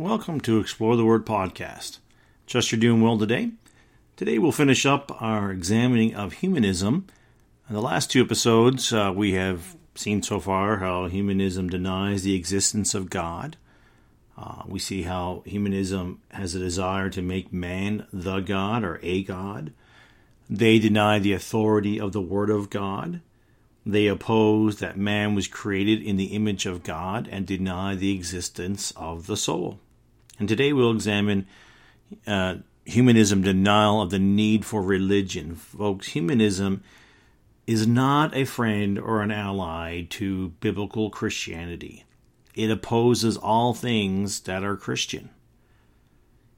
Welcome to Explore the Word podcast. Trust you're doing well today. Today we'll finish up our examining of humanism. In the last two episodes, uh, we have seen so far how humanism denies the existence of God. Uh, we see how humanism has a desire to make man the God or a God. They deny the authority of the Word of God. They oppose that man was created in the image of God and deny the existence of the soul. And today we'll examine uh, humanism denial of the need for religion. Folks, humanism is not a friend or an ally to biblical Christianity. It opposes all things that are Christian.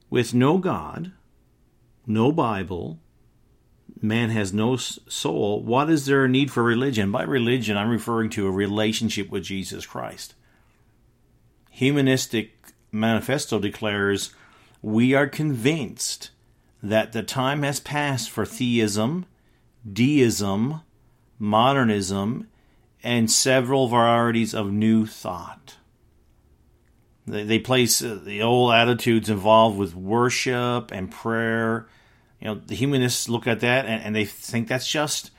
With no God, no Bible, man has no soul, what is there a need for religion? By religion, I'm referring to a relationship with Jesus Christ. Humanistic manifesto declares we are convinced that the time has passed for theism, deism, modernism, and several varieties of new thought. They, they place uh, the old attitudes involved with worship and prayer. You know, the humanists look at that and, and they think that's just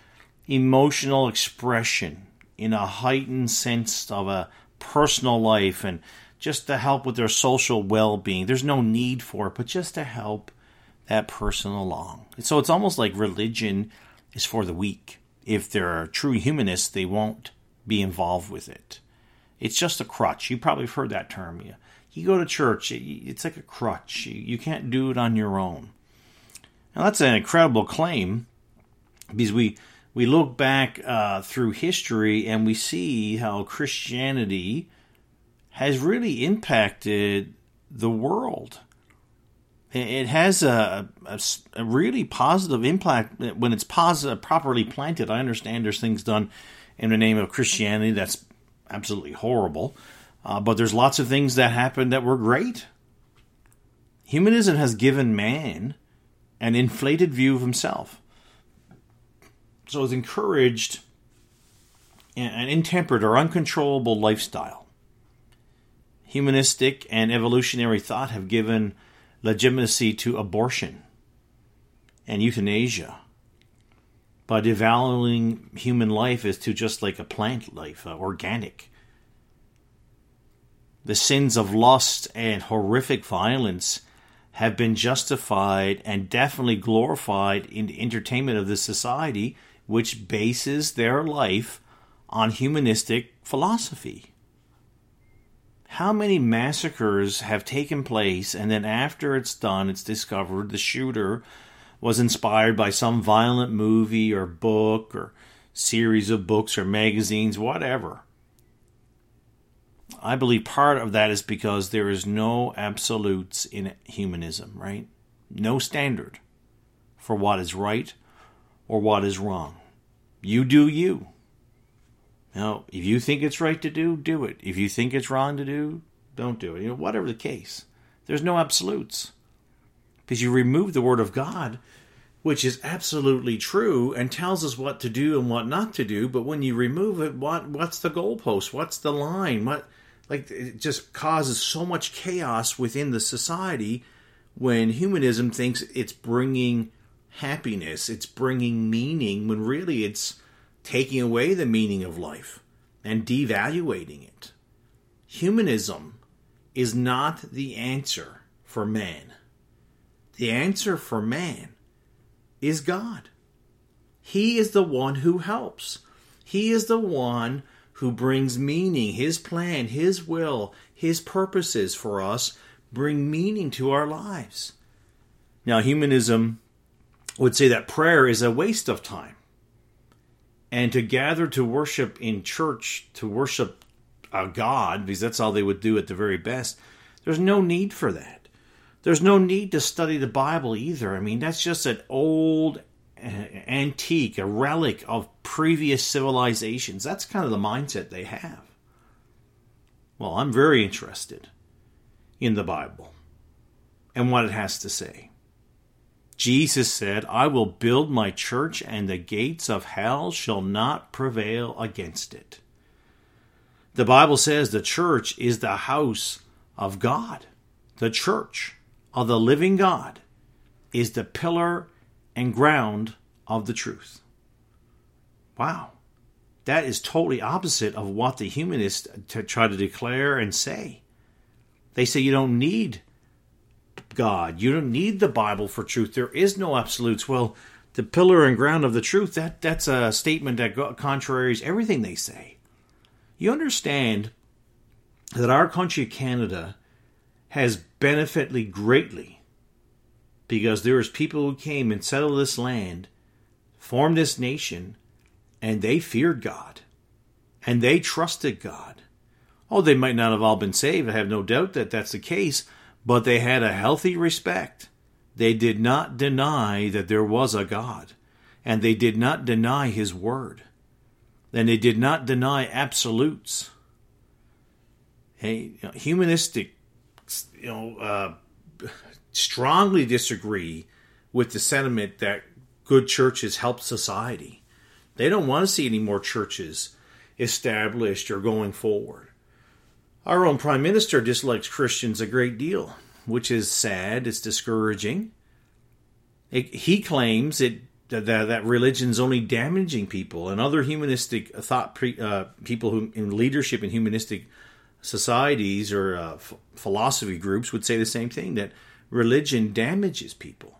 emotional expression in a heightened sense of a personal life and just to help with their social well being. There's no need for it, but just to help that person along. So it's almost like religion is for the weak. If they're true humanists, they won't be involved with it. It's just a crutch. You probably have heard that term. You, you go to church, it's like a crutch. You, you can't do it on your own. Now, that's an incredible claim because we, we look back uh, through history and we see how Christianity has really impacted the world. It has a, a, a, really positive impact when it's positive, properly planted. I understand there's things done in the name of Christianity that's absolutely horrible, uh, but there's lots of things that happened that were great. Humanism has given man an inflated view of himself. So it's encouraged an intemperate or uncontrollable lifestyle humanistic and evolutionary thought have given legitimacy to abortion and euthanasia by devaluing human life as to just like a plant life, uh, organic. The sins of lust and horrific violence have been justified and definitely glorified in the entertainment of the society, which bases their life on humanistic philosophy how many massacres have taken place and then after it's done it's discovered the shooter was inspired by some violent movie or book or series of books or magazines whatever? I believe part of that is because there is no absolutes in humanism right? No standard for what is right or what is wrong. You do you now, if you think it's right to do, do it. If you think it's wrong to do, don't do it. You know, whatever the case, there's no absolutes because you remove the word of God, which is absolutely true and tells us what to do and what not to do. But when you remove it, what what's the goalpost? What's the line? What like it just causes so much chaos within the society when humanism thinks it's bringing happiness, it's bringing meaning, when really it's taking away the meaning of life and devaluating it. Humanism is not the answer for man. The answer for man is God. He is the one who helps. He is the one who brings meaning. His plan, His will, His purposes for us bring meaning to our lives. Now, humanism would say that prayer is a waste of time and to gather to worship in church, to worship a God, because that's all they would do at the very best, there's no need for that. There's no need to study the Bible either. I mean, that's just an old antique, a relic of previous civilizations. That's kind of the mindset they have. Well, I'm very interested in the Bible and what it has to say. Jesus said, I will build my church, and the gates of hell shall not prevail against it. The Bible says the church is the house of God. the church of the living God is the pillar and ground of the truth. Wow. That is totally opposite of what the humanists try to declare and say. They say you don't need God. You don't need the Bible for truth. There is no absolutes. Well, the pillar and ground of the truth, that, that's a statement that contraries everything they say. You understand that our country, Canada, has benefited greatly because there was people who came and settled this land, formed this nation, and they feared God. And they trusted God. Oh, they might not have all been saved. I have no doubt that that's the case, but they had a healthy respect. They did not deny that there was a God, and they did not deny His Word, and they did not deny absolutes. Hey, humanistic, you know, uh, strongly disagree with the sentiment that good churches help society. They don't want to see any more churches established or going forward. Our own prime minister dislikes Christians a great deal, which is sad. It's discouraging. It, he claims it that, that religion's only damaging people, and other humanistic thought pre, uh, people who in leadership in humanistic societies or uh, f- philosophy groups would say the same thing that religion damages people.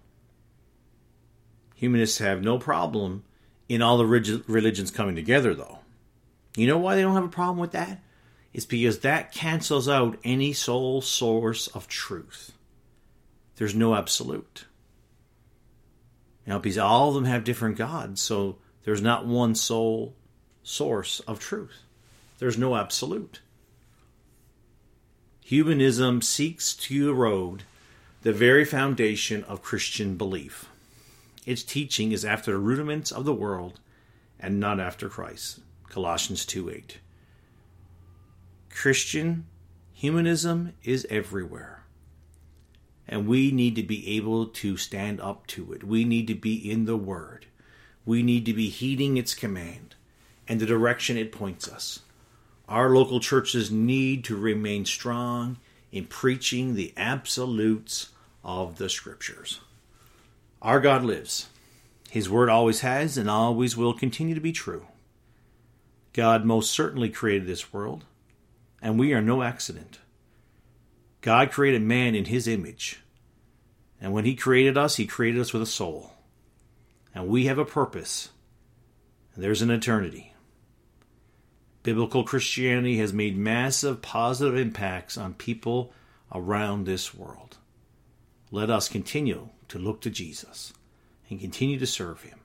Humanists have no problem in all the religions coming together, though. You know why they don't have a problem with that? It's because that cancels out any sole source of truth. There's no absolute. Now, because all of them have different gods, so there's not one sole source of truth. There's no absolute. Humanism seeks to erode the very foundation of Christian belief. Its teaching is after the rudiments of the world and not after Christ. Colossians 2 8. Christian humanism is everywhere. And we need to be able to stand up to it. We need to be in the Word. We need to be heeding its command and the direction it points us. Our local churches need to remain strong in preaching the absolutes of the Scriptures. Our God lives. His word always has and always will continue to be true. God most certainly created this world, and we are no accident. God created man in his image. And when he created us, he created us with a soul. And we have a purpose. And there's an eternity. Biblical Christianity has made massive positive impacts on people around this world. Let us continue to look to Jesus and continue to serve Him.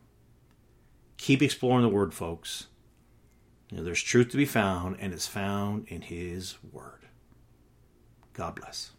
Keep exploring the Word, folks. You know, there's truth to be found, and it's found in His Word. God bless.